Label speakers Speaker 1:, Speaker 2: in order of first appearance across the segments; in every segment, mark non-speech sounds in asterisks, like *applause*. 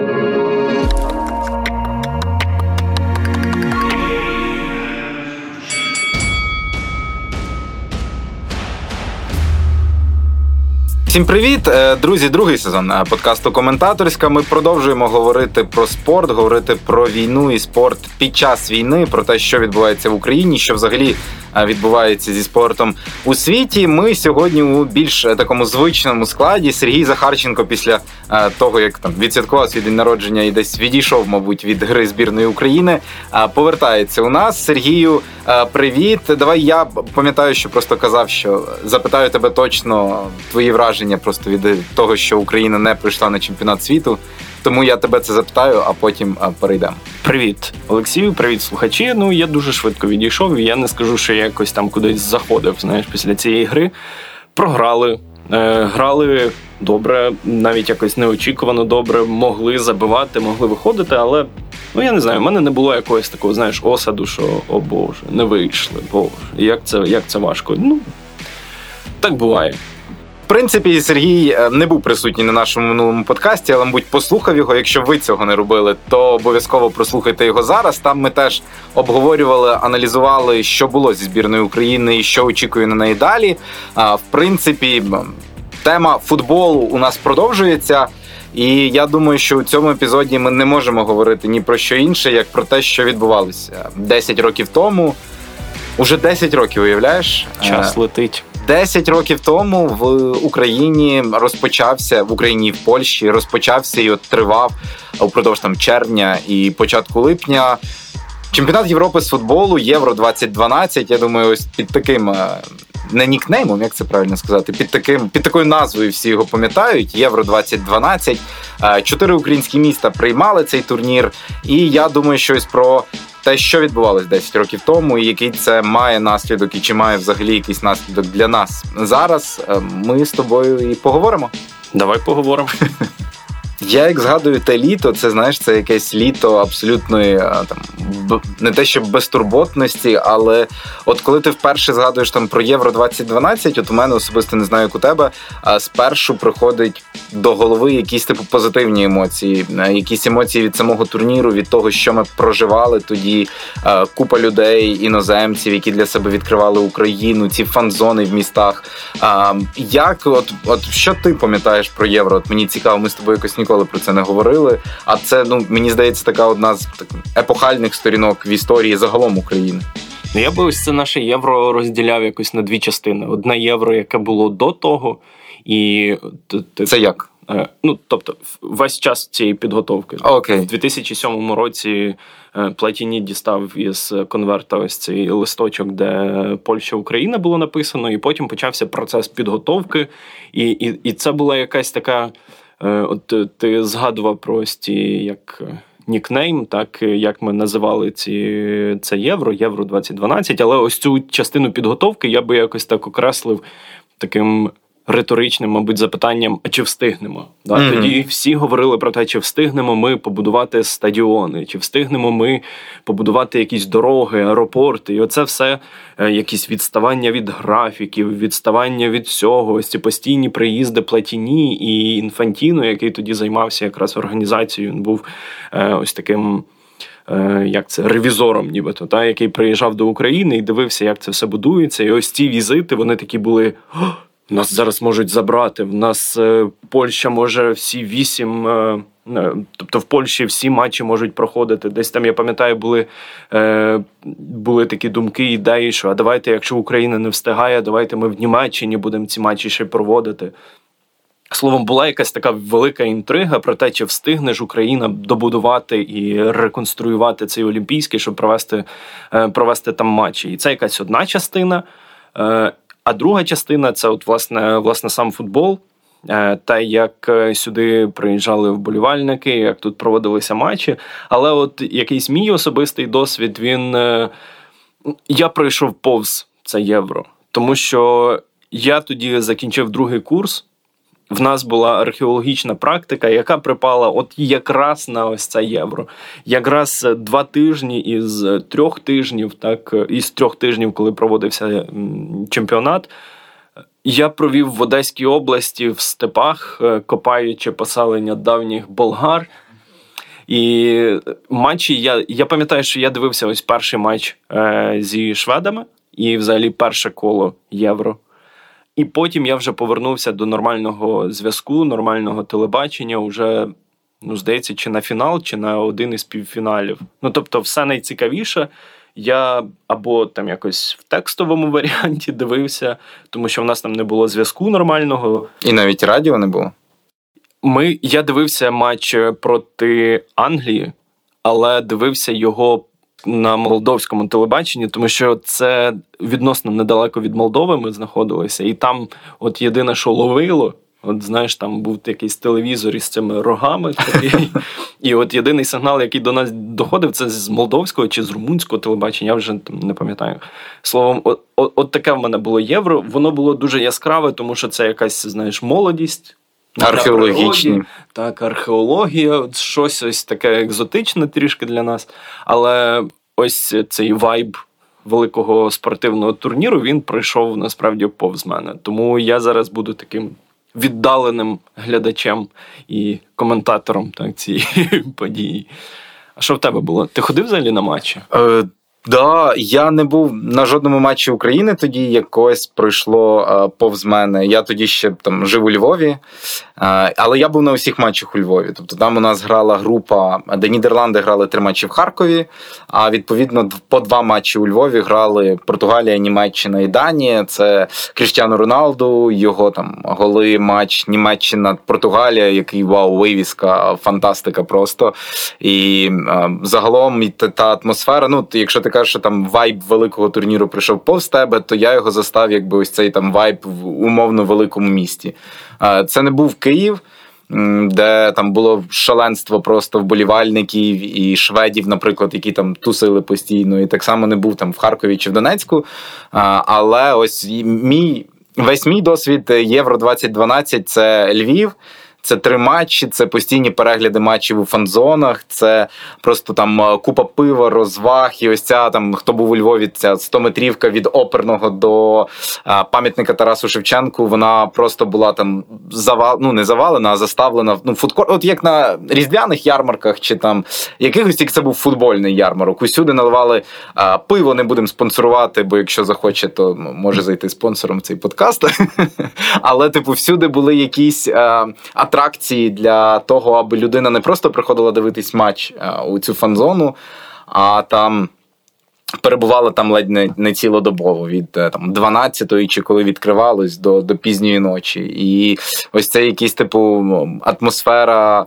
Speaker 1: Thank you. Всім привіт, е, друзі! Другий сезон е, подкасту Коментаторська. Ми продовжуємо говорити про спорт, говорити про війну і спорт під час війни, про те, що відбувається в Україні, що взагалі відбувається зі спортом у світі. Ми сьогодні у більш е, такому звичному складі. Сергій Захарченко після е, того, як там відсвяткував свій день народження і десь відійшов, мабуть, від гри збірної України, е, повертається у нас. Сергію, привіт. Давай я пам'ятаю, що просто казав, що запитаю тебе точно твої враження просто від того, що Україна не прийшла на чемпіонат світу. Тому я тебе це запитаю, а потім перейдемо.
Speaker 2: Привіт, Олексію, привіт, слухачі. Ну я дуже швидко відійшов. Я не скажу, що я якось там кудись заходив. Знаєш, після цієї гри програли, е, грали добре, навіть якось неочікувано добре, могли забивати, могли виходити, але. Ну, я не знаю, в мене не було якогось такого, знаєш, осаду, що о Боже, не вийшли, Боже, як це як це важко. Ну, так буває
Speaker 1: принципі, Сергій е, не був присутній на нашому минулому подкасті, але, мабуть, послухав його. Якщо ви цього не робили, то обов'язково прослухайте його зараз. Там ми теж обговорювали, аналізували, що було зі збірною України і що очікує на неї далі. А в принципі, тема футболу у нас продовжується. І я думаю, що у цьому епізоді ми не можемо говорити ні про що інше, як про те, що відбувалося 10 років тому. Уже 10 років уявляєш?
Speaker 2: Час е, летить.
Speaker 1: 10 років тому в Україні розпочався в Україні і в Польщі розпочався і от тривав упродовж там червня і початку липня. Чемпіонат Європи з футболу Євро 2012 Я думаю, ось під таким е, не нікнеймом, як це правильно сказати, під таким під такою назвою всі його пам'ятають. Євро 2012 е, Чотири українські міста приймали цей турнір, і я думаю, щось про те, що відбувалось 10 років тому, і який це має наслідок, і чи має взагалі якийсь наслідок для нас зараз. Е, ми з тобою і поговоримо.
Speaker 2: Давай поговоримо. *laughs*
Speaker 1: Я як згадую те літо, це знаєш, це якесь літо абсолютної там не те, що безтурботності, але от коли ти вперше згадуєш там про Євро 2012, от у мене особисто не знаю, як у тебе, а спершу приходить до голови якісь типу позитивні емоції, якісь емоції від самого турніру, від того, що ми проживали тоді. Купа людей, іноземців, які для себе відкривали Україну, ці фан-зони в містах. Як, от, от що ти пам'ятаєш про євро? От мені цікаво, ми з тобою якось ніколи про це не говорили. А це ну мені здається, така одна з так, епохальних сторінок в історії загалом України.
Speaker 2: Ну, я би ось це наше євро розділяв якось на дві частини: одне євро, яке було до того, і
Speaker 1: це як?
Speaker 2: Е, ну, тобто, весь час цієї підготовки.
Speaker 1: Okay.
Speaker 2: У 2007 році е, Платіні дістав із конверта ось цей листочок, де Польща Україна було написано, і потім почався процес підготовки. І і, і це була якась така. Е, от ти згадував про ось як нікнейм, так як ми називали ці це євро, євро 2012, але ось цю частину підготовки я би якось так окреслив таким риторичним, мабуть, запитанням: а чи встигнемо? Да? Mm-hmm. Тоді всі говорили про те, чи встигнемо ми побудувати стадіони, чи встигнемо ми побудувати якісь дороги, аеропорти, і оце все е, якісь відставання від графіків, відставання від всього. Ось ці постійні приїзди Платіні і інфантіно, який тоді займався якраз організацією, він був е, ось таким. Е, як це ревізором, нібито, та, який приїжджав до України і дивився, як це все будується. І ось ці візити вони такі були: нас зараз можуть забрати. В нас е, Польща може всі вісім. Е, е, тобто в Польщі всі матчі можуть проходити. Десь там, я пам'ятаю, були е, були такі думки, ідеї, що а давайте, якщо Україна не встигає, давайте ми в Німеччині будемо ці матчі ще проводити. Словом, була якась така велика інтрига про те, чи встигне ж Україна добудувати і реконструювати цей Олімпійський, щоб провести провести там матчі. І це якась одна частина. А друга частина це от власне власне сам футбол. Е, та як е, сюди приїжджали вболівальники, як тут проводилися матчі. Але от якийсь мій особистий досвід, він е, я пройшов повз це євро, тому що я тоді закінчив другий курс в нас була археологічна практика, яка припала от якраз на ось це євро. Якраз два тижні із трьох тижнів, так із трьох тижнів, коли проводився чемпіонат. Я провів в Одеській області в степах, е, копаючи поселення давніх болгар. І матчі я я пам'ятаю, що я дивився ось перший матч е, зі шведами і взагалі перше коло євро. І потім я вже повернувся до нормального зв'язку, нормального телебачення. Уже, ну, здається, чи на фінал, чи на один із півфіналів. Ну, тобто, все найцікавіше. Я або там якось в текстовому *laughs* варіанті дивився, тому що в нас там не було зв'язку нормального.
Speaker 1: І навіть радіо не було.
Speaker 2: Ми, Я дивився матч проти Англії, але дивився його на молдовському телебаченні, тому що це відносно недалеко від Молдови ми знаходилися, і там, от єдине, що ловило. От знаєш, там був якийсь телевізор із цими рогами. *laughs* І от єдиний сигнал, який до нас доходив, це з молдовського чи з румунського телебачення, я вже там не пам'ятаю. Словом, от, от, от таке в мене було євро. Воно було дуже яскраве, тому що це якась, знаєш, молодість.
Speaker 1: Археологічні.
Speaker 2: Так, археологія, щось ось таке екзотичне трішки для нас. Але ось цей вайб великого спортивного турніру він пройшов насправді повз мене. Тому я зараз буду таким віддаленим глядачем і коментатором так, цієї *laughs* події. А що в тебе було? Ти ходив взагалі на матчі?
Speaker 1: Е, Да, я не був на жодному матчі України тоді, якось пройшло а, повз мене. Я тоді ще там жив у Львові, а, але я був на усіх матчах у Львові. Тобто там у нас грала група, де Нідерланди грали три матчі в Харкові. А відповідно по два матчі у Львові грали Португалія, Німеччина і Данія. Це Кріштіану Роналду, його там голи матч Німеччина, Португалія, який вау, вивіска, фантастика просто. І а, загалом та, та атмосфера. Ну, якщо ти ти кажеш, що там вайб великого турніру прийшов повз тебе, то я його застав, якби ось цей там вайб в умовно великому місті. Це не був Київ. Де там було шаленство просто вболівальників і шведів, наприклад, які там тусили постійно, і так само не був там в Харкові чи в Донецьку. Але ось мій весь мій досвід Євро 2012 це Львів. Це три матчі, це постійні перегляди матчів у фанзонах, це просто там е, купа пива, розваг. І ось ця там, хто був у Львові, ця 100-метрівка від оперного до е, пам'ятника Тарасу Шевченку. Вона просто була там завал, ну не завалена, а заставлена. Ну, фудкор, от як на різдвяних ярмарках, чи там якихось тільки це був футбольний ярмарок. Усюди наливали а, е, пиво, не будемо спонсорувати, бо якщо захоче, то може зайти спонсором в цей подкаст. *laughs* Але, типу, всюди були якісь. А, атракції для того, аби людина не просто приходила дивитись матч е, у цю фан-зону, а там. Перебувала там ледь не не цілодобово від е, там 12-ї, чи коли відкривалось до до пізньої ночі. І ось це якийсь типу атмосфера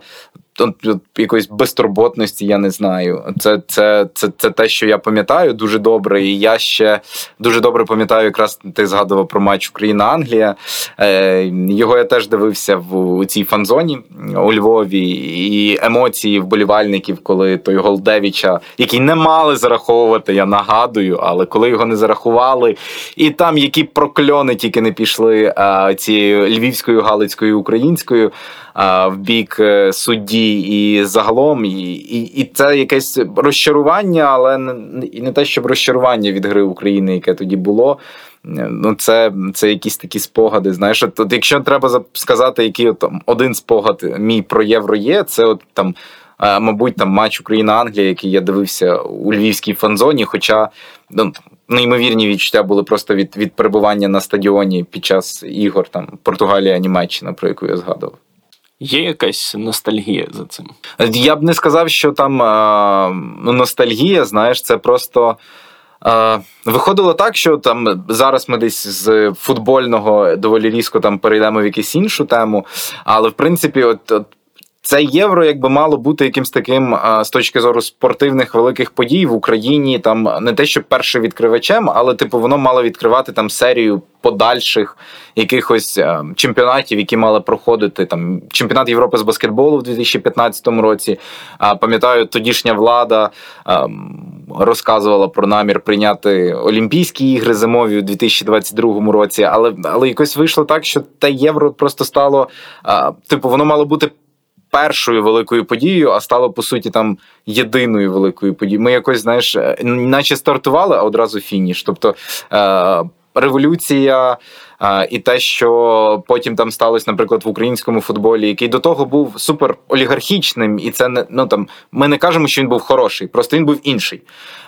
Speaker 1: якоїсь безтурботності, я не знаю. Це це, це, це те, що я пам'ятаю дуже добре. І я ще дуже добре пам'ятаю, якраз ти згадував про матч Україна-Англія. Е, Його я теж дивився в у цій фан-зоні у Львові, і емоції вболівальників, коли той Голдевича, який не мали зараховувати, я нагадую, але коли його не зарахували, і там які прокльони тільки не пішли е, цією львівською, галицькою українською в бік е, судді і загалом, і і, і це якесь розчарування, але не, не те, щоб розчарування від гри України, яке тоді було. Ну, це це якісь такі спогади. Знаєш, от, от якщо треба сказати, який от, один спогад мій про євро є, це от там. Мабуть, там матч Україна-Англія, який я дивився у львівській фан-зоні, хоча ну, неймовірні відчуття були просто від від перебування на стадіоні під час ігор там Португалія-Німеччина, про яку я згадував.
Speaker 2: Є якась ностальгія за цим?
Speaker 1: Я б не сказав, що там е- ностальгія, знаєш, це просто. Виходило так, що там зараз ми десь з футбольного доволі різко там перейдемо в якусь іншу тему. Але в принципі, от, от це євро якби мало бути якимсь таким з точки зору спортивних великих подій в Україні. Там не те, що першим відкривачем, але типу воно мало відкривати там серію подальших якихось чемпіонатів, які мали проходити там чемпіонат Європи з баскетболу в 2015 році. Пам'ятаю, тодішня влада розказувала про намір прийняти Олімпійські ігри зимові у 2022 році, але але якось вийшло так, що те євро просто стало типу, воно мало бути першою великою подією, а стало по суті там єдиною великою подією. Ми якось, знаєш, е, наче стартували, а одразу фініш. Тобто е, революція. І те, що потім там сталося, наприклад, в українському футболі, який до того був супер олігархічним, і це не ну там ми не кажемо, що він був хороший, просто він був інший.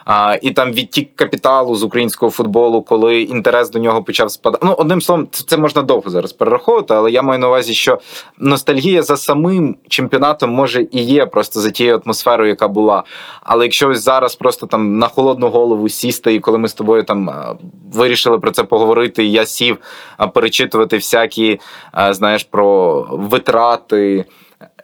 Speaker 1: А, І там відтік капіталу з українського футболу, коли інтерес до нього почав спадати. Ну, одним словом, це можна довго зараз перераховувати, але я маю на увазі, що ностальгія за самим чемпіонатом може і є просто за тією атмосферою, яка була. Але якщо ось зараз просто там на холодну голову сісти, і коли ми з тобою там вирішили про це поговорити, я сів перечитувати всякі, знаєш, про витрати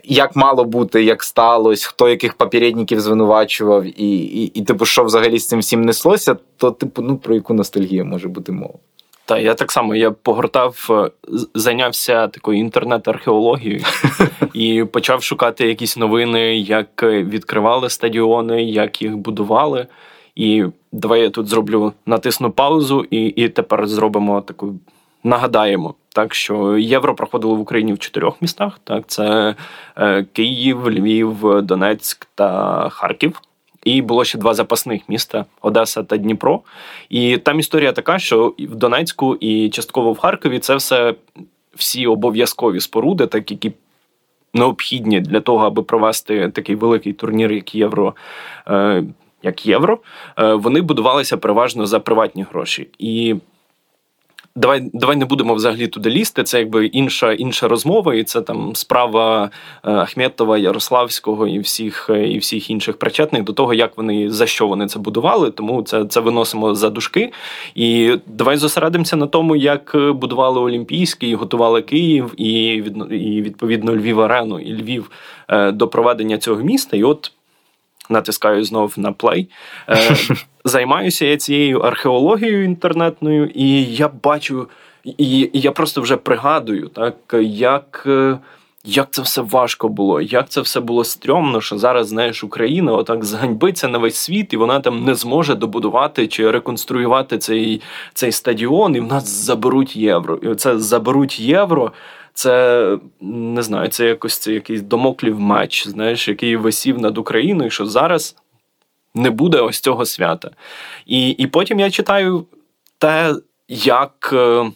Speaker 1: як мало бути, як сталося, хто яких попередників звинувачував, і, і, і, типу, що взагалі з цим всім неслося, то, типу, ну про яку ностальгію може бути мова.
Speaker 2: Та я так само я погортав, е, зайнявся такою інтернет-археологією *laughs* і почав шукати якісь новини, як відкривали стадіони, як їх будували. І давай я тут зроблю натисну паузу, і і тепер зробимо таку нагадаємо. Так що євро проходило в Україні в чотирьох містах. Так, це е, Київ, Львів, Донецьк та Харків. І було ще два запасних міста Одеса та Дніпро. І там історія така, що в Донецьку і частково в Харкові це все всі обов'язкові споруди, так які необхідні для того, аби провести такий великий турнір, як євро. Е, як євро, е, вони будувалися переважно за приватні гроші. І Давай давай не будемо взагалі туди лізти. Це якби інша інша розмова, і це там справа е, Ахметова, Ярославського і всіх е, і всіх інших причетних до того, як вони за що вони це будували. Тому це це виносимо за дужки. І давай зосередимося на тому, як будували Олімпійський, готували Київ і і відповідно Львів Арену і Львів е, до проведення цього міста. І от натискаю знов на плей. Е, *laughs* Займаюся я цією археологією інтернетною, і я бачу, і, я просто вже пригадую, так як. Е, як це все важко було, як це все було стрьомно, що зараз знаєш Україна отак зганьбиться на весь світ, і вона там не зможе добудувати чи реконструювати цей цей стадіон, і в нас заберуть євро. І оце заберуть євро це не знаю, це якось це якийсь домоклів матч, знаєш, який висів над Україною, що зараз не буде ось цього свята. І, І потім я читаю те, як е,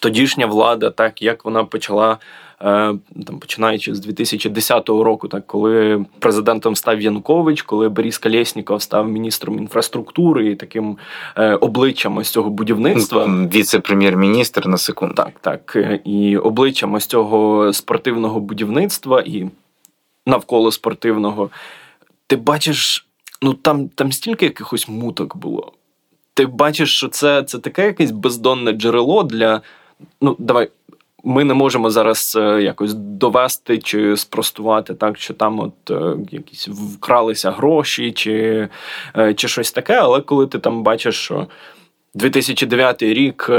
Speaker 2: тодішня влада, так як вона почала. Е, там починаючи з 2010 року, так коли президентом став Янукович, коли Борис Колєсніков став міністром інфраструктури і таким е, обличчям ось цього будівництва.
Speaker 1: Віце-прем'єр-міністр на секунду.
Speaker 2: Так, так. І обличчям ось цього спортивного будівництва і навколо спортивного. Ти бачиш, ну там там стільки якихось муток було. Ти бачиш, що це це таке якесь бездонне джерело для. Ну, давай ми не можемо зараз е, якось довести чи спростувати так, що там от е, якісь вкралися гроші, чи, е, чи щось таке. Але коли ти там бачиш, що 2009 рік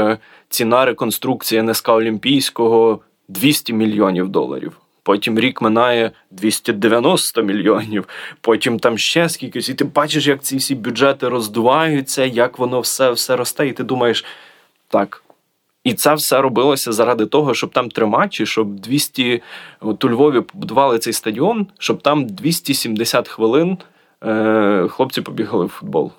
Speaker 2: ціна реконструкції НСК Олімпійського 200 мільйонів доларів. Потім рік минає 290 мільйонів, потім там ще скількись, і ти бачиш, як ці всі бюджети роздуваються, як воно все все росте, і ти думаєш, так, і це все робилося заради того, щоб там три матчі, щоб 200, от у Львові побудували цей стадіон, щоб там 270 хвилин е, хлопці побігали в футбол.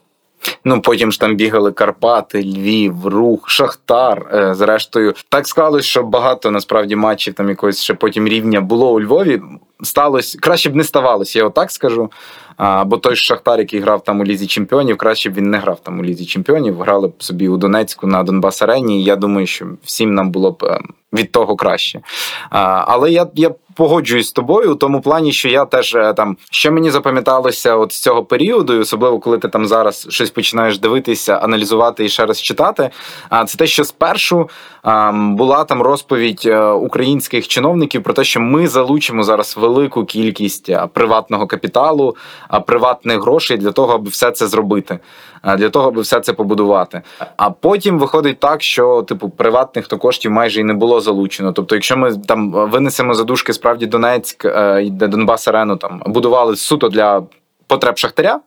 Speaker 1: Ну потім ж там бігали Карпати, Львів, Рух, Шахтар. Е, зрештою, так склалось, що багато насправді матчів там якогось ще потім рівня було у Львові. Сталося краще б не ставалося, я отак скажу. Бо той ж Шахтар, який грав там у Лізі Чемпіонів, краще б він не грав там у Лізі Чемпіонів. Грали б собі у Донецьку на Донбас Арені. Я думаю, що всім нам було б ем, від того краще. Але я я погоджуюсь з тобою у тому плані, що я теж е, там, що мені запам'яталося от з цього періоду, і особливо коли ти там зараз щось починаєш дивитися, аналізувати і ще раз читати. А це те, що спершу була там розповідь е, українських чиновників про те, що ми залучимо зараз велику кількість е, приватного капіталу, приватних грошей для того, аби все це зробити, для того, аби все це побудувати. А потім виходить так, що типу приватних то коштів майже і не було залучено. Тобто, якщо ми там винесемо задушки справді Донецьк, де Донбас Арену там будували суто для потреб Шахтаря.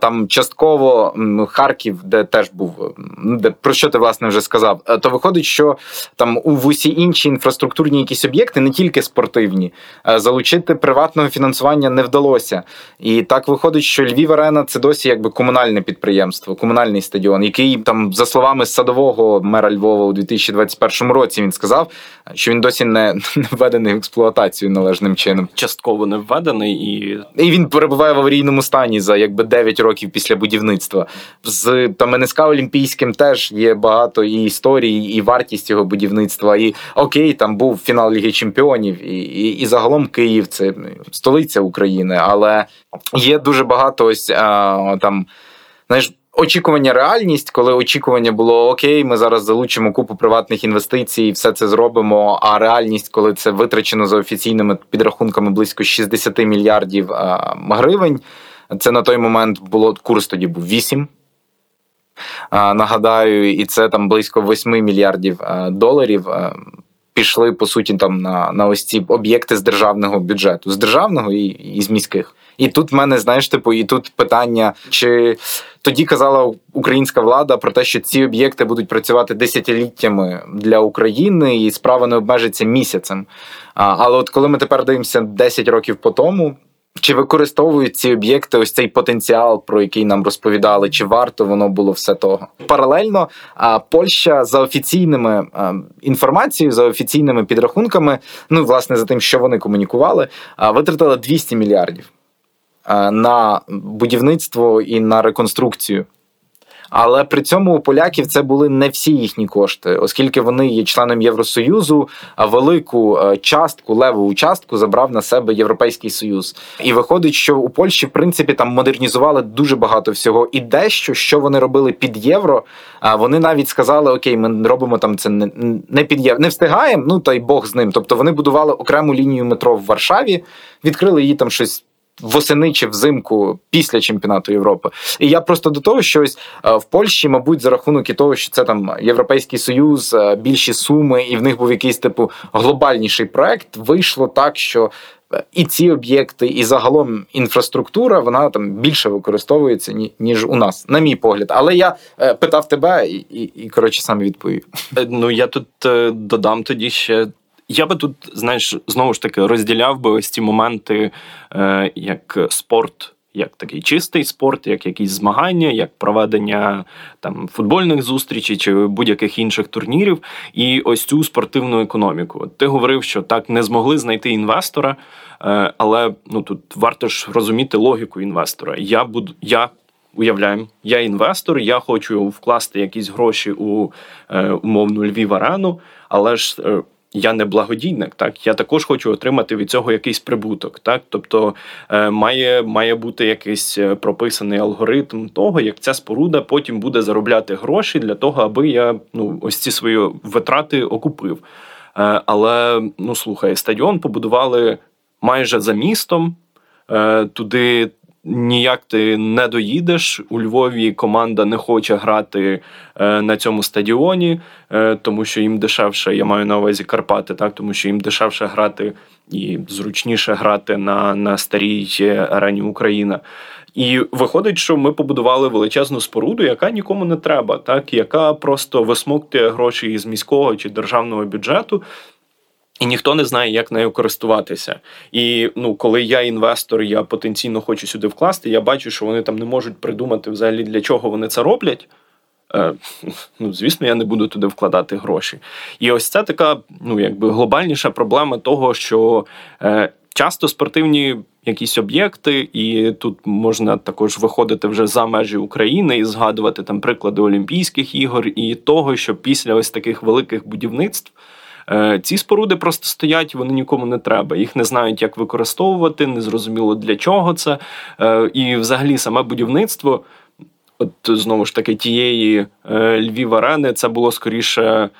Speaker 1: Там частково Харків, де теж був, де про що ти власне вже сказав, е, то виходить, що там у усі інші інфраструктурні якісь об'єкти, не тільки спортивні, е, залучити приватного фінансування не вдалося. І так виходить, що Львів Арена це досі якби комунальне підприємство, комунальний стадіон, який там, за словами садового мера Львова у 2021 році, він сказав, що він досі не, не введений в експлуатацію належним чином.
Speaker 2: Частково не введений і
Speaker 1: І він перебуває в аварійному стані за якби 9 років після будівництва. З там НСК Олімпійським теж є багато і історій, і вартість цього будівництва. І окей, там був фінал Ліги Чемпіонів, і, і, і загалом Київ це столиця України, але є дуже багато ось а, там, знаєш. Очікування, реальність, коли очікування було окей, ми зараз залучимо купу приватних інвестицій, все це зробимо. А реальність, коли це витрачено за офіційними підрахунками близько 60 мільярдів гривень, це на той момент було курс тоді був 8. Нагадаю, і це там близько 8 мільярдів доларів. Пішли по суті там на на ось ці об'єкти з державного бюджету, з державного і, і з міських. І тут в мене, знаєш, типу, і тут питання, чи тоді казала українська влада про те, що ці об'єкти будуть працювати десятиліттями для України, і справа не обмежиться місяцем. А, Але от коли ми тепер дивимося 10 років по тому. Чи використовують ці об'єкти ось цей потенціал, про який нам розповідали, чи варто воно було все того? Паралельно Польща за офіційними інформацією, за офіційними підрахунками, ну власне за тим, що вони комунікували, витратила 200 мільярдів на будівництво і на реконструкцію але при цьому у поляків це були не всі їхні кошти, оскільки вони є членом Євросоюзу, а велику е, частку, леву частку забрав на себе Європейський Союз. І виходить, що у Польщі в принципі там модернізували дуже багато всього, і дещо, що вони робили під євро. А вони навіть сказали: Окей, ми робимо там це не під євро, не встигаємо. Ну та й Бог з ним. Тобто вони будували окрему лінію метро в Варшаві, відкрили її там щось восени чи взимку після чемпіонату Європи. І я просто до того, що ось е, в Польщі, мабуть, за рахунок і того, що це там Європейський Союз, е, більші суми, і в них був якийсь типу глобальніший проект. Вийшло так, що. Е, і ці об'єкти, і загалом інфраструктура, вона там більше використовується ніж у нас, на мій погляд. Але я питав тебе і, і, і коротше сам відповів.
Speaker 2: Ну я тут додам тоді ще я би тут, знаєш, знову ж таки розділяв би ось ці моменти е, як спорт. Як такий чистий спорт, як якісь змагання, як проведення там футбольних зустрічей чи будь-яких інших турнірів, і ось цю спортивну економіку. Ти говорив, що так не змогли знайти інвестора, е, але ну тут варто ж розуміти логіку інвестора. Я буду я уявляю, я інвестор, я хочу вкласти якісь гроші у е, умовну Львів арену, але ж я не благодійник, так я також хочу отримати від цього якийсь прибуток. Так, тобто е, має має бути якийсь е, прописаний алгоритм того, як ця споруда потім буде заробляти гроші для того, аби я ну ось ці свої витрати окупив. Е, але ну слухай, стадіон побудували майже за містом. Туди ніяк ти не доїдеш. У Львові команда не хоче грати е, на цьому стадіоні, е, тому що їм дешевше, я маю на увазі Карпати, так тому що їм дешевше грати і зручніше грати на, на старій арені Україна. І виходить, що ми побудували величезну споруду, яка нікому не треба, так яка просто висмоктує гроші із міського чи державного бюджету і ніхто не знає, як нею користуватися. І ну, коли я інвестор, я потенційно хочу сюди вкласти, я бачу, що вони там не можуть придумати взагалі для чого вони це роблять. Е, ну, Звісно, я не буду туди вкладати гроші. І ось це така ну, якби глобальніша проблема того, що е, часто спортивні якісь об'єкти, і тут можна також виходити вже за межі України і згадувати там приклади Олімпійських ігор і того, що після ось таких великих будівництв. Е, ці споруди просто стоять, вони нікому не треба. Їх не знають, як використовувати, незрозуміло для чого це. Е, і, взагалі, саме будівництво. От знову ж таки, тієї е, Львів арени це було скоріше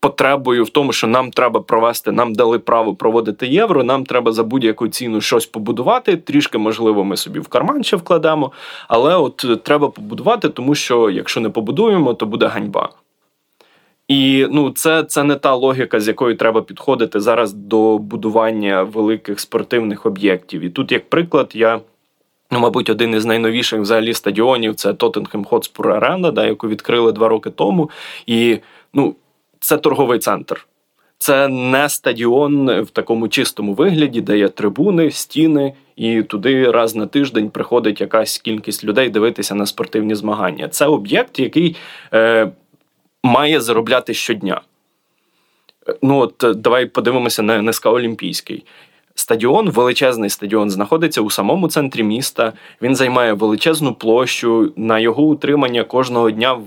Speaker 2: потребою в тому, що нам треба провести, нам дали право проводити євро. Нам треба за будь-яку ціну щось побудувати. Трішки, можливо, ми собі в карман ще вкладемо, але от треба побудувати, тому що якщо не побудуємо, то буде ганьба. І ну, це це не та логіка, з якою треба підходити зараз до будування великих спортивних об'єктів. І тут, як приклад, я. Ну, мабуть, один із найновіших взагалі стадіонів це Тоттенхем Хотспур Арена, да, яку відкрили два роки тому. І ну, це торговий центр. Це не стадіон в такому чистому вигляді, де є трибуни, стіни, і туди раз на тиждень приходить якась кількість людей дивитися на спортивні змагання. Це об'єкт, який е, має заробляти щодня. Ну от давай подивимося на НСК Олімпійський. Стадіон, величезний стадіон, знаходиться у самому центрі міста. Він займає величезну площу. На його утримання кожного дня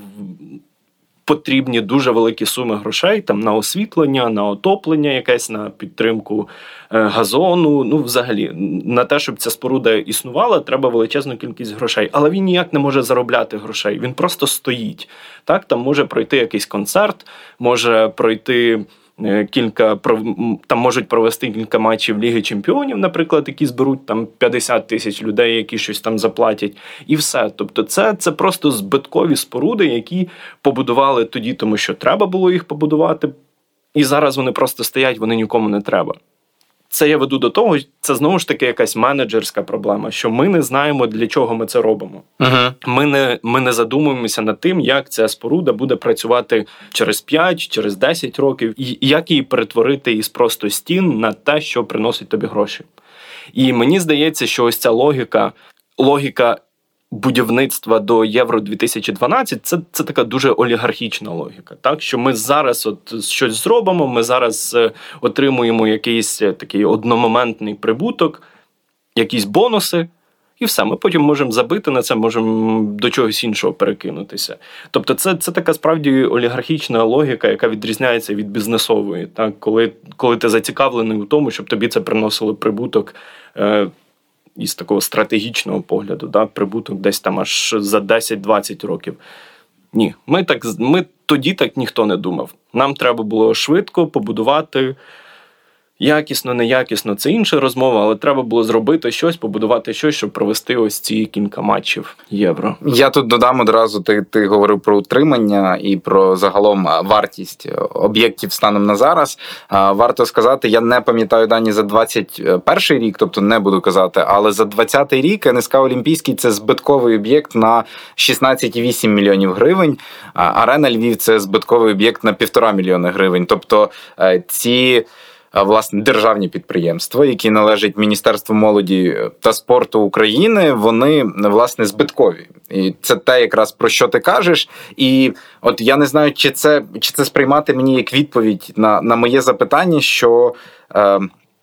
Speaker 2: потрібні дуже великі суми грошей там на освітлення, на отоплення, якесь на підтримку е, газону. Ну, взагалі, на те, щоб ця споруда існувала, треба величезну кількість грошей. Але він ніяк не може заробляти грошей. Він просто стоїть. Так, там може пройти якийсь концерт, може пройти. Е, кілька там можуть провести кілька матчів Ліги Чемпіонів, наприклад, які зберуть там 50 тисяч людей, які щось там заплатять, і все. Тобто, це це просто збиткові споруди, які побудували тоді, тому що треба було їх побудувати, і зараз вони просто стоять, вони нікому не треба це я веду до того, це знову ж таки якась менеджерська проблема, що ми не знаємо, для чого ми це робимо.
Speaker 1: uh
Speaker 2: Ми не ми не задумуємося над тим, як ця споруда буде працювати через 5, через 10 років, і як її перетворити із просто стін на те, що приносить тобі гроші. І мені здається, що ось ця логіка, логіка будівництва до Євро 2012 це це така дуже олігархічна логіка. Так що ми зараз от щось зробимо, ми зараз е, отримуємо якийсь е, такий одномоментний прибуток, якісь бонуси. І все, ми потім можемо забити на це, можемо до чогось іншого перекинутися. Тобто, це це така справді олігархічна логіка, яка відрізняється від бізнесової, так коли коли ти зацікавлений у тому, щоб тобі це приносило прибуток е, із такого стратегічного погляду, да, прибуток десь там аж за 10-20 років. Ні, ми так ми тоді так ніхто не думав. Нам треба було швидко побудувати Якісно, неякісно це інша розмова, але треба було зробити щось, побудувати щось, щоб провести ось ці кілька матчів євро.
Speaker 1: Я тут додам одразу. Ти ти говорив про утримання і про загалом вартість об'єктів станом на зараз. Варто сказати, я не пам'ятаю дані за 21 рік, тобто не буду казати, але за 20 рік НСК Олімпійський це збитковий об'єкт на 16,8 мільйонів гривень. Арена Львів це збитковий об'єкт на півтора мільйони гривень. Тобто е, ці власне державні підприємства, які належать Міністерству молоді та спорту України, вони власне збиткові. І це те, якраз про що ти кажеш. І от я не знаю, чи це чи це сприймати мені як відповідь на на моє запитання, що е,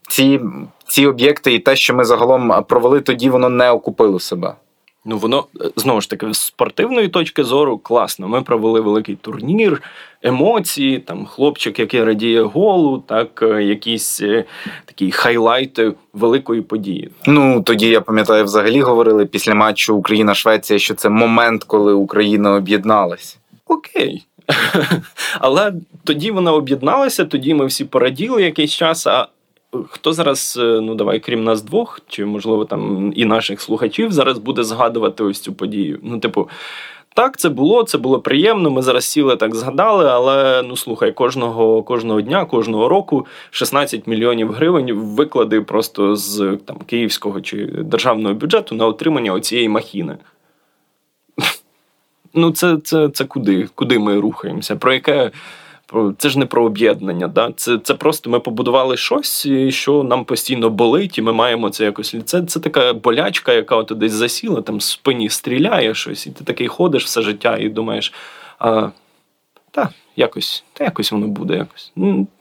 Speaker 1: ці, ці об'єкти і те, що ми загалом провели, тоді воно не окупило себе.
Speaker 2: Ну, воно знову ж таки з спортивної точки зору класно. Ми провели великий турнір, емоції, там хлопчик, який радіє голу, так е, якісь е, такі хайлайти великої події.
Speaker 1: Ну тоді я пам'ятаю, взагалі говорили після матчу Україна-Швеція, що це момент, коли Україна об'єдналась.
Speaker 2: Окей. *laughs* Але тоді вона об'єдналася, тоді ми всі пораділи якийсь час. а Хто зараз, е, ну давай, крім нас двох, чи можливо там і наших слухачів, зараз буде згадувати ось цю подію? Ну, типу, так, це було, це було приємно. Ми зараз сіли так згадали, але ну слухай, кожного кожного дня, кожного року 16 мільйонів гривень виклади просто з там київського чи державного бюджету на отримання оцієї махіни. *laughs* Ну, це це, це куди? Куди ми рухаємося? Про яке це ж не про об'єднання. Да? Це це просто ми побудували щось, що нам постійно болить, і ми маємо це якось. Це це така болячка, яка от десь засіла, там в спині стріляє щось, і ти такий ходиш все життя і думаєш, а, та, якось, та якось воно буде якось.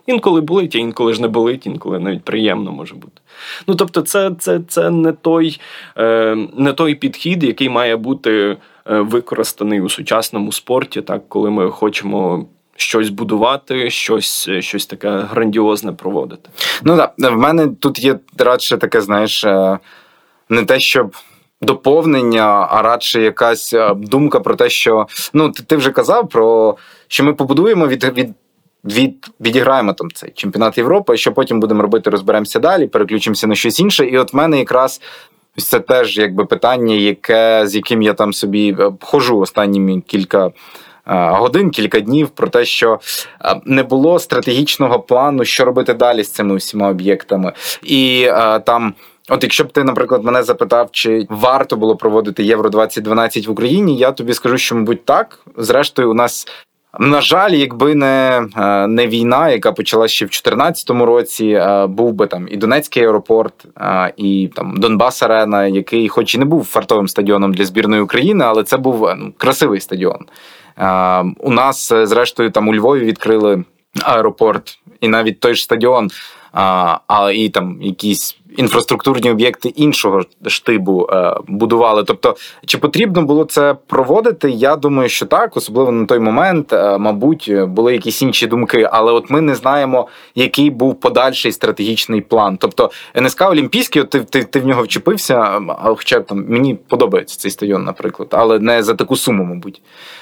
Speaker 2: Інколи болить, а інколи ж не болить, інколи навіть приємно може бути. Ну тобто, це це, це не той е, не той підхід, який має бути е, використаний у сучасному спорті, так, коли ми хочемо щось будувати, щось щось таке грандіозне проводити.
Speaker 1: Ну так, в мене тут є радше таке, знаєш, е, не те, щоб. Доповнення, а радше якась е, думка про те, що ну ти вже казав про що ми побудуємо від від, від відіграємо там цей чемпіонат Європи, що потім будемо робити, розберемося далі, переключимося на щось інше. І от в мене якраз це теж якби питання, яке з яким я там собі е, хожу останніми кілька годин, кілька днів про те, що не було стратегічного плану, що робити далі з цими всіма об'єктами, і там. От, якщо б ти, наприклад, мене запитав, чи варто було проводити Євро 2012 в Україні, я тобі скажу, що мабуть так. Зрештою, у нас. На жаль, якби не не війна, яка почалася ще в 2014 році, був би там і Донецький аеропорт, і там Донбас Арена, який, хоч і не був фартовим стадіоном для збірної України, але це був ну, красивий стадіон. У нас, зрештою, там у Львові відкрили аеропорт, і навіть той ж стадіон, а і там якісь інфраструктурні об'єкти іншого штибу е, будували. Тобто, чи потрібно було це проводити? Я думаю, що так, особливо на той момент, е, мабуть, були якісь інші думки, але от ми не знаємо, який був подальший стратегічний план. Тобто, НСК Олімпійський, от ти ти, ти в нього вчепився, хоча там мені подобається цей стадіон, наприклад, але не за таку суму, мабуть.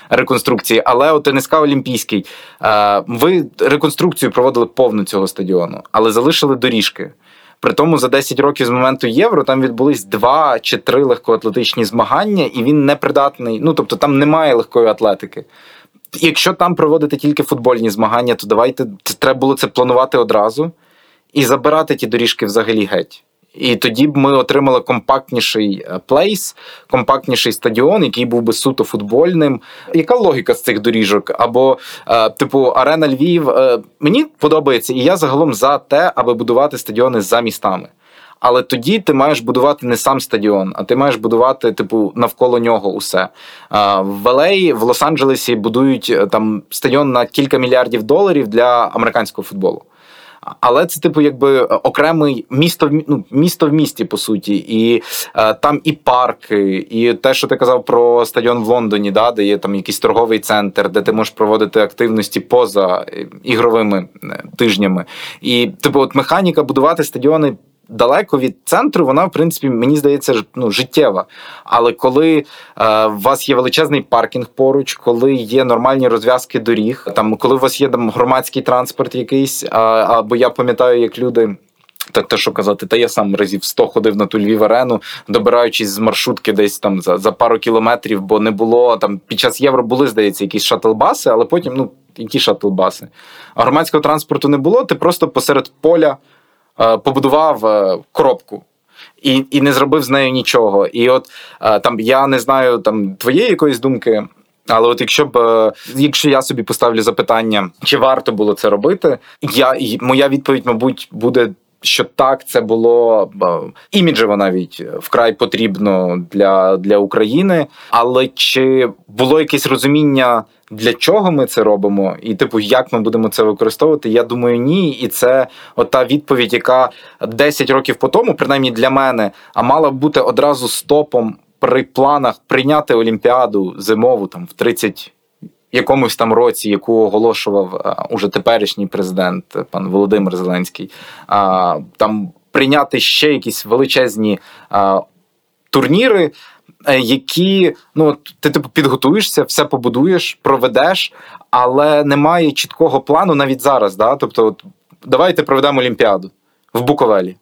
Speaker 1: Реконструкції, але от НСК Олімпійський, е, ви реконструкцію проводили повну цього стадіону, але залишили доріжки. При тому за 10 років з моменту євро там відбулись два чи три легкоатлетичні змагання, і він не придатний. Ну тобто там немає легкої атлетики. Якщо там проводити тільки футбольні змагання, то давайте треба було це планувати одразу і забирати ті доріжки взагалі геть. І тоді б ми отримали компактніший е, плейс, компактніший стадіон, який був би суто футбольним. Яка логіка з цих доріжок? Або, е, типу, Арена Львів е, мені подобається, і я загалом за те, аби будувати стадіони за містами. Але тоді ти маєш будувати не сам стадіон, а ти маєш будувати, типу, навколо нього усе. В Елеї, в Лос-Анджелесі будують там стадіон на кілька мільярдів доларів для американського футболу. Але це, типу, якби окремий місто ну, місто в місті, по суті, і е, там і парки, і те, що ти казав про стадіон в Лондоні, да, де є там якийсь торговий центр, де ти можеш проводити активності поза е, ігровими е, тижнями. І типу, от механіка будувати стадіони далеко від центру, вона, в принципі, мені здається, ну, життєва. Але коли е, у вас є величезний паркінг поруч, коли є нормальні розв'язки доріг, там коли у вас є там громадський транспорт якийсь, а, або я пам'ятаю, як люди. Та те, що казати, та я сам разів 100 ходив на ту Львів арену, добираючись з маршрутки десь там за за пару кілометрів, бо не було там під час євро були, здається, якісь шатлбаси, але потім, ну, які шатлбаси. А громадського транспорту не було, ти просто посеред поля побудував е, коробку. І і не зробив з нею нічого. І от е, там я не знаю там твоєї якоїсь думки, але от якщо б якщо я собі поставлю запитання, чи варто було це робити, я моя відповідь, мабуть, буде. Що так, це було іміджево навіть вкрай потрібно для для України, але чи було якесь розуміння для чого ми це робимо, і типу, як ми будемо це використовувати, я думаю, ні. І це ота відповідь, яка 10 років по тому, принаймні для мене, а мала бути одразу стопом при планах прийняти Олімпіаду зимову там в 30 якомусь там році, яку оголошував уже теперішній президент пан Володимир Зеленський, там прийняти ще якісь величезні турніри. Е, які ну ти типу підготуєшся, все побудуєш, проведеш, але немає чіткого плану навіть зараз. Да? Тобто, от, давайте проведемо Олімпіаду в Буковелі.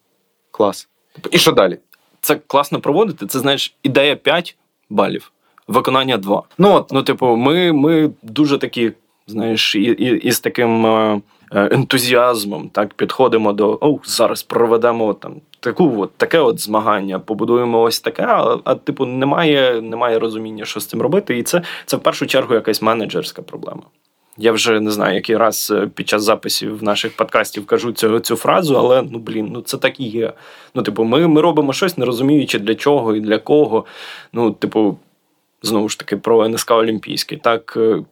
Speaker 1: Клас. І що далі?
Speaker 2: Це класно проводити. Це знаєш, ідея 5 балів, виконання 2.
Speaker 1: Ну, от.
Speaker 2: ну, типу, ми ми дуже такі, знаєш, і, і, і з таким. Е, Е, ентузіазмом так підходимо до о, зараз проведемо там таку от таке от змагання, побудуємо ось таке. А, а типу, немає немає розуміння, що з цим робити. І це це в першу чергу якась менеджерська проблема. Я вже не знаю, який раз е, під час записів наших подкастів кажу цю цю фразу, але ну блін, ну це так і є. Ну, типу, ми ми робимо щось, не розуміючи для чого і для кого. Ну, типу, знову ж таки, про НСК Олімпійський. Так е,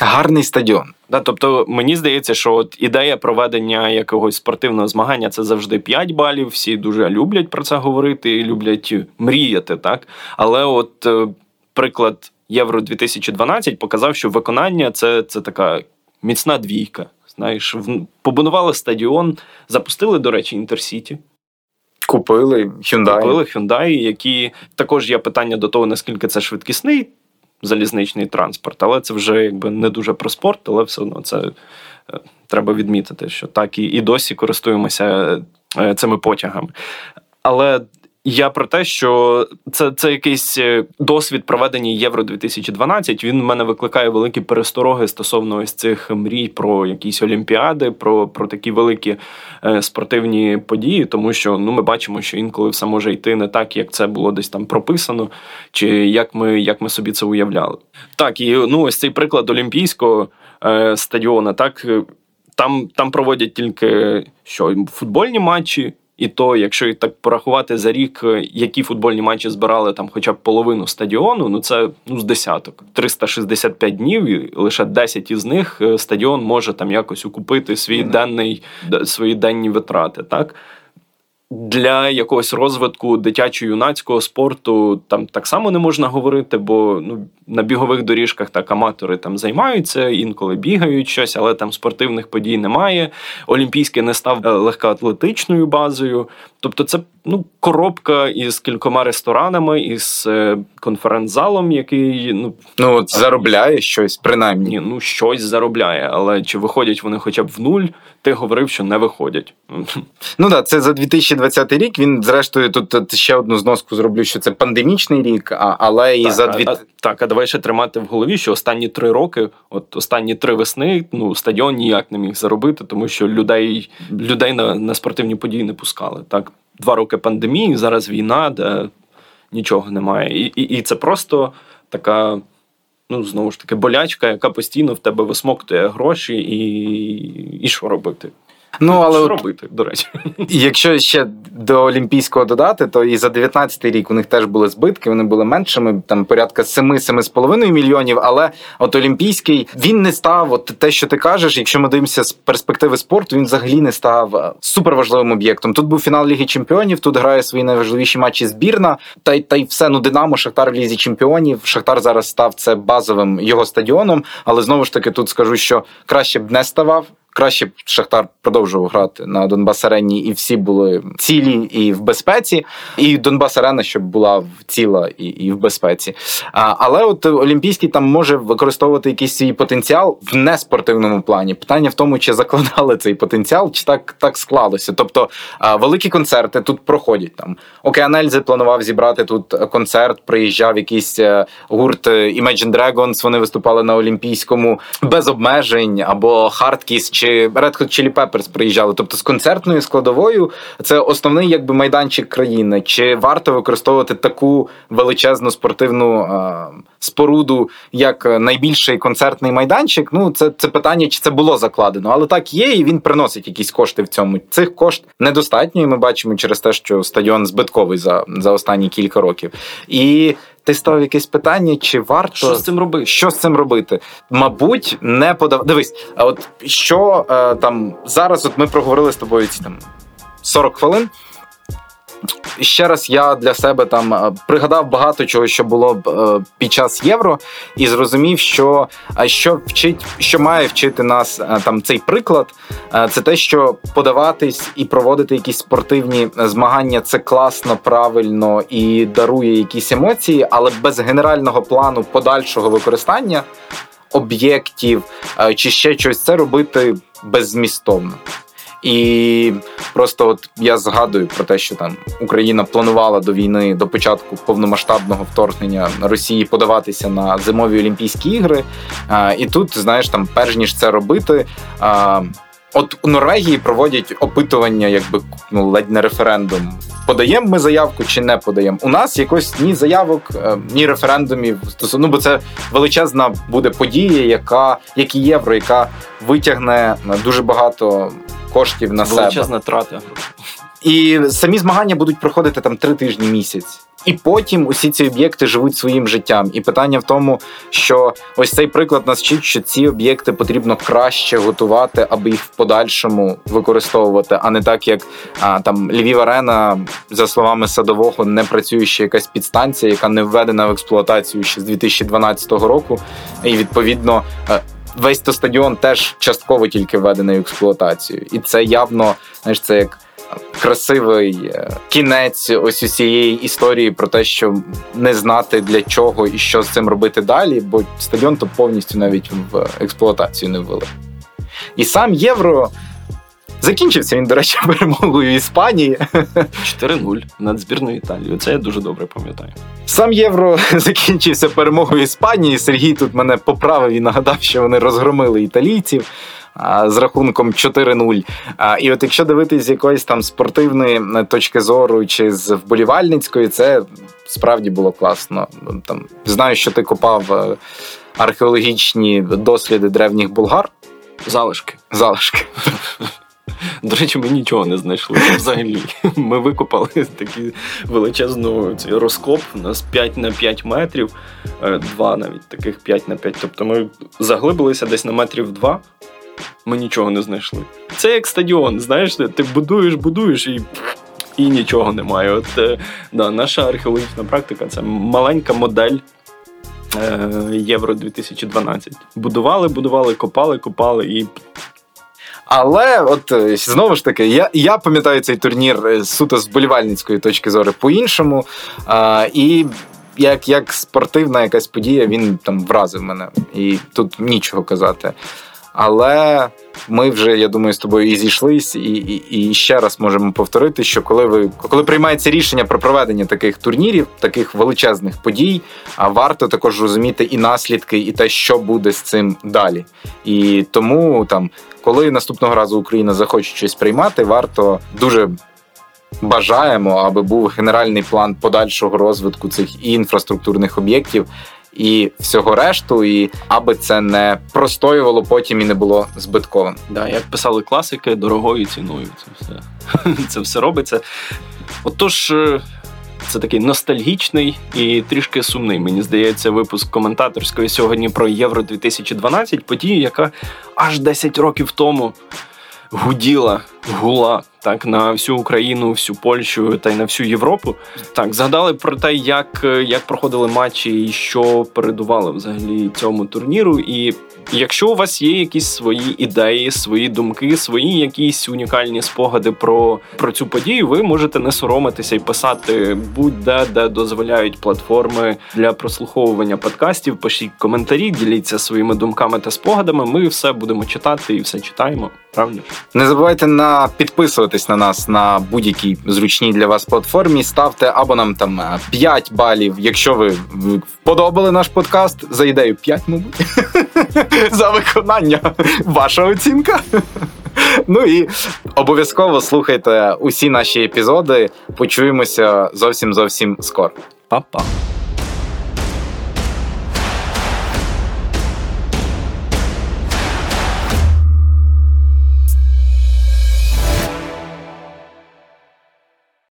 Speaker 1: Гарний стадіон.
Speaker 2: Да, Тобто мені здається, що от ідея проведення якогось спортивного змагання це завжди 5 балів. Всі дуже люблять про це говорити, і люблять мріяти, так. Але от е, приклад Євро 2012 показав, що виконання це, це така міцна двійка. Знаєш, побудували стадіон, запустили, до речі, інтерсіті.
Speaker 1: Купили Hyundai.
Speaker 2: Купили Hyundai, які також є питання до того, наскільки це швидкісний залізничний транспорт. Але це вже якби не дуже про спорт, але все одно це е, треба відмітити, що так і, і досі користуємося е, цими потягами. Але Я про те, що це це якийсь е, досвід проведення Євро 2012 Він в мене викликає великі перестороги стосовно ось цих мрій про якісь олімпіади, про про такі великі е, спортивні події, тому що ну ми бачимо, що інколи все може йти не так, як це було десь там прописано, чи як ми як ми собі це уявляли. Так, і ну ось цей приклад олімпійського е, стадіона, так е, там, там проводять тільки що футбольні матчі. І то, якщо так порахувати за рік, е, які футбольні матчі збирали там хоча б половину стадіону, ну це ну з десяток. 365 днів, і лише 10 із них е, стадіон може там якось укупити свій денний свої денні витрати. Так для якогось розвитку дитячо-юнацького спорту там так само не можна говорити, бо ну на бігових доріжках так аматори там займаються, інколи бігають щось, але там спортивних подій немає. Олімпійський не став е, легкоатлетичною базою. Тобто, це ну коробка із кількома ресторанами, із е, конференц-залом, який ну
Speaker 1: ну от заробляє щось, принаймні.
Speaker 2: Ну щось заробляє, але чи виходять вони хоча б в нуль? Ти говорив, що не виходять. *laughs*
Speaker 1: Ну так, це за 2020 рік. Він, зрештою, тут ще одну зноску зроблю, що це пандемічний рік, але і так, за дві...
Speaker 2: А, так, а давай ще тримати в голові, що останні три роки, от останні три весни, ну стадіон ніяк не міг заробити, тому що людей людей на, на спортивні події не пускали. Так, два роки пандемії, зараз війна, де нічого немає. І, і, І це просто така. Ну, знову ж таки, болячка, яка постійно в тебе висмоктує гроші, і і що робити?
Speaker 1: Ну, але
Speaker 2: Що робити, до речі. *laughs*
Speaker 1: Якщо ще до Олімпійського додати, то і за 19-й рік у них теж були збитки, вони були меншими, там порядка 7-7,5 мільйонів. Але от Олімпійський він не став, от те, що ти кажеш, якщо ми дивимося з перспективи спорту, він взагалі не став е, суперважливим об'єктом. Тут був фінал Ліги Чемпіонів, тут грає свої найважливіші матчі збірна, та й та й все ну Динамо, Шахтар в Лізі Чемпіонів. Шахтар зараз став це базовим його стадіоном, але знову ж таки тут скажу, що краще б не ставав краще б Шахтар продовжував грати на Донбас Арені, і всі були цілі і в безпеці, і Донбас Арена, щоб була ціла і і в безпеці. А, Але от Олімпійський там може використовувати якийсь свій потенціал в неспортивному плані. Питання в тому, чи закладали цей потенціал, чи так так склалося. Тобто великі концерти тут проходять там. Океанельзи планував зібрати тут концерт, приїжджав якийсь е, гурт Imagine Dragons, Вони виступали на Олімпійському без обмежень або Hardkiss, чи чи Red Hot Chili Peppers приїжджали. Тобто з концертною складовою це основний якби майданчик країни. Чи варто використовувати таку величезну спортивну а, споруду, як найбільший концертний майданчик? Ну це це питання, чи це було закладено, але так є, і він приносить якісь кошти в цьому. Цих кошт недостатньо, і ми бачимо через те, що стадіон збитковий за, за останні кілька років. І ти ставив якесь питання, чи варто
Speaker 2: що з цим робити?
Speaker 1: Що з цим робити? Мабуть, не подав. Дивись, а от що е, там зараз? От ми проговорили з тобою ці там 40 хвилин ще раз я для себе там е, пригадав багато чого, що було е, під час євро, і зрозумів, що що вчить, що має вчити нас е, там цей приклад, це те, що подаватись і проводити якісь спортивні змагання це класно, правильно і дарує якісь емоції, але без генерального плану подальшого використання об'єктів чи ще щось це робити беззмістовно. І просто от я згадую про те, що там Україна планувала до війни до початку повномасштабного вторгнення Росії подаватися на зимові Олімпійські ігри. І тут, знаєш, там, перш ніж це робити. От у Норвегії проводять опитування, якби ну ледь не референдум. Подаємо ми заявку чи не подаємо. У нас якось ні заявок, е, ні референдумів стосовно, ну, бо це величезна буде подія, яка як і євро, яка витягне дуже багато коштів на
Speaker 2: Величезна
Speaker 1: себе.
Speaker 2: Величезна трата.
Speaker 1: І самі змагання будуть проходити там три тижні місяць. І потім усі ці об'єкти живуть своїм життям. І питання в тому, що ось цей приклад нас вчить, що ці об'єкти потрібно краще готувати, аби їх в подальшому використовувати, а не так, як а, там Львів Арена, за словами садового, не працююча якась підстанція, яка не введена в експлуатацію ще з 2012 року. І відповідно е, весь то стадіон теж частково тільки введений в експлуатацію, і це явно знаєш, це як. Красивий е, кінець ось усієї історії про те, що не знати для чого і що з цим робити далі, бо стадіон то повністю навіть в експлуатацію не ввели. І сам євро Закінчився він, до речі, *laughs* перемогою Іспанії.
Speaker 2: 4-0 над збірною Італією. Це я дуже добре пам'ятаю.
Speaker 1: Сам євро *laughs* закінчився перемогою Іспанії. Сергій тут мене поправив і нагадав, що вони розгромили італійців. З рахунком 4-0. І от якщо дивитись з якоїсь там спортивної точки зору чи з вболівальницької, це справді було класно. Там Знаю, що ти копав е, археологічні досліди древніх булгар.
Speaker 2: Залишки.
Speaker 1: Залишки.
Speaker 2: До речі, ми нічого не знайшли взагалі. Ми викопали такий величезну розкоп, у нас 5 на 5 метрів, е, два навіть таких 5 на 5. Тобто ми заглибилися десь на метрів 2, ми нічого не знайшли. Це як стадіон, знаєш, ти будуєш, будуєш і. І нічого немає. От е, да, наша археологічна практика це маленька модель е, Євро 2012. Будували, будували, копали, копали і
Speaker 1: але от е, знову ж таки, я я пам'ятаю цей турнір е, суто з болівальницької точки зору по-іншому. А, І як як спортивна якась подія, він там вразив мене. І тут нічого казати. Але ми вже, я думаю, з тобою і зійшлись, і і, і ще раз можемо повторити, що коли ви коли приймається рішення про проведення таких турнірів, таких величезних подій, а варто також розуміти і наслідки, і те, що буде з цим далі. І тому там, коли наступного разу Україна захоче щось приймати, варто дуже. Бажаємо, аби був генеральний план подальшого розвитку цих інфраструктурних об'єктів, і всього решту, і аби це не простоювало потім і не було збитковим.
Speaker 2: Да, як писали класики, дорогою ціною. Це все *laughs* це все робиться. Отож. Е, це такий ностальгічний і трішки сумний, мені здається, випуск коментаторської сьогодні про Євро 2012 подію, яка аж 10 років тому гуділа, гула так на всю Україну, всю Польщу та й на всю Європу. Так згадали про те, як як проходили матчі і що передували взагалі цьому турніру. І якщо у вас є якісь свої ідеї, свої думки, свої якісь унікальні спогади про, про цю подію, ви можете не соромитися і писати будь-де, де дозволяють платформи для прослуховування подкастів. Пишіть коментарі, діліться своїми думками та спогадами. Ми все будемо читати і все читаємо. Правильно?
Speaker 1: Не забувайте на підписуватись на нас на будь-якій зручній для вас платформі. Ставте або нам там 5 балів, якщо ви вподобали наш подкаст за ідею 5, мабуть. *laughs* За виконання ваша оцінка. Ну і обов'язково слухайте усі наші епізоди. Почуємося зовсім зовсім скоро.
Speaker 2: Па-па.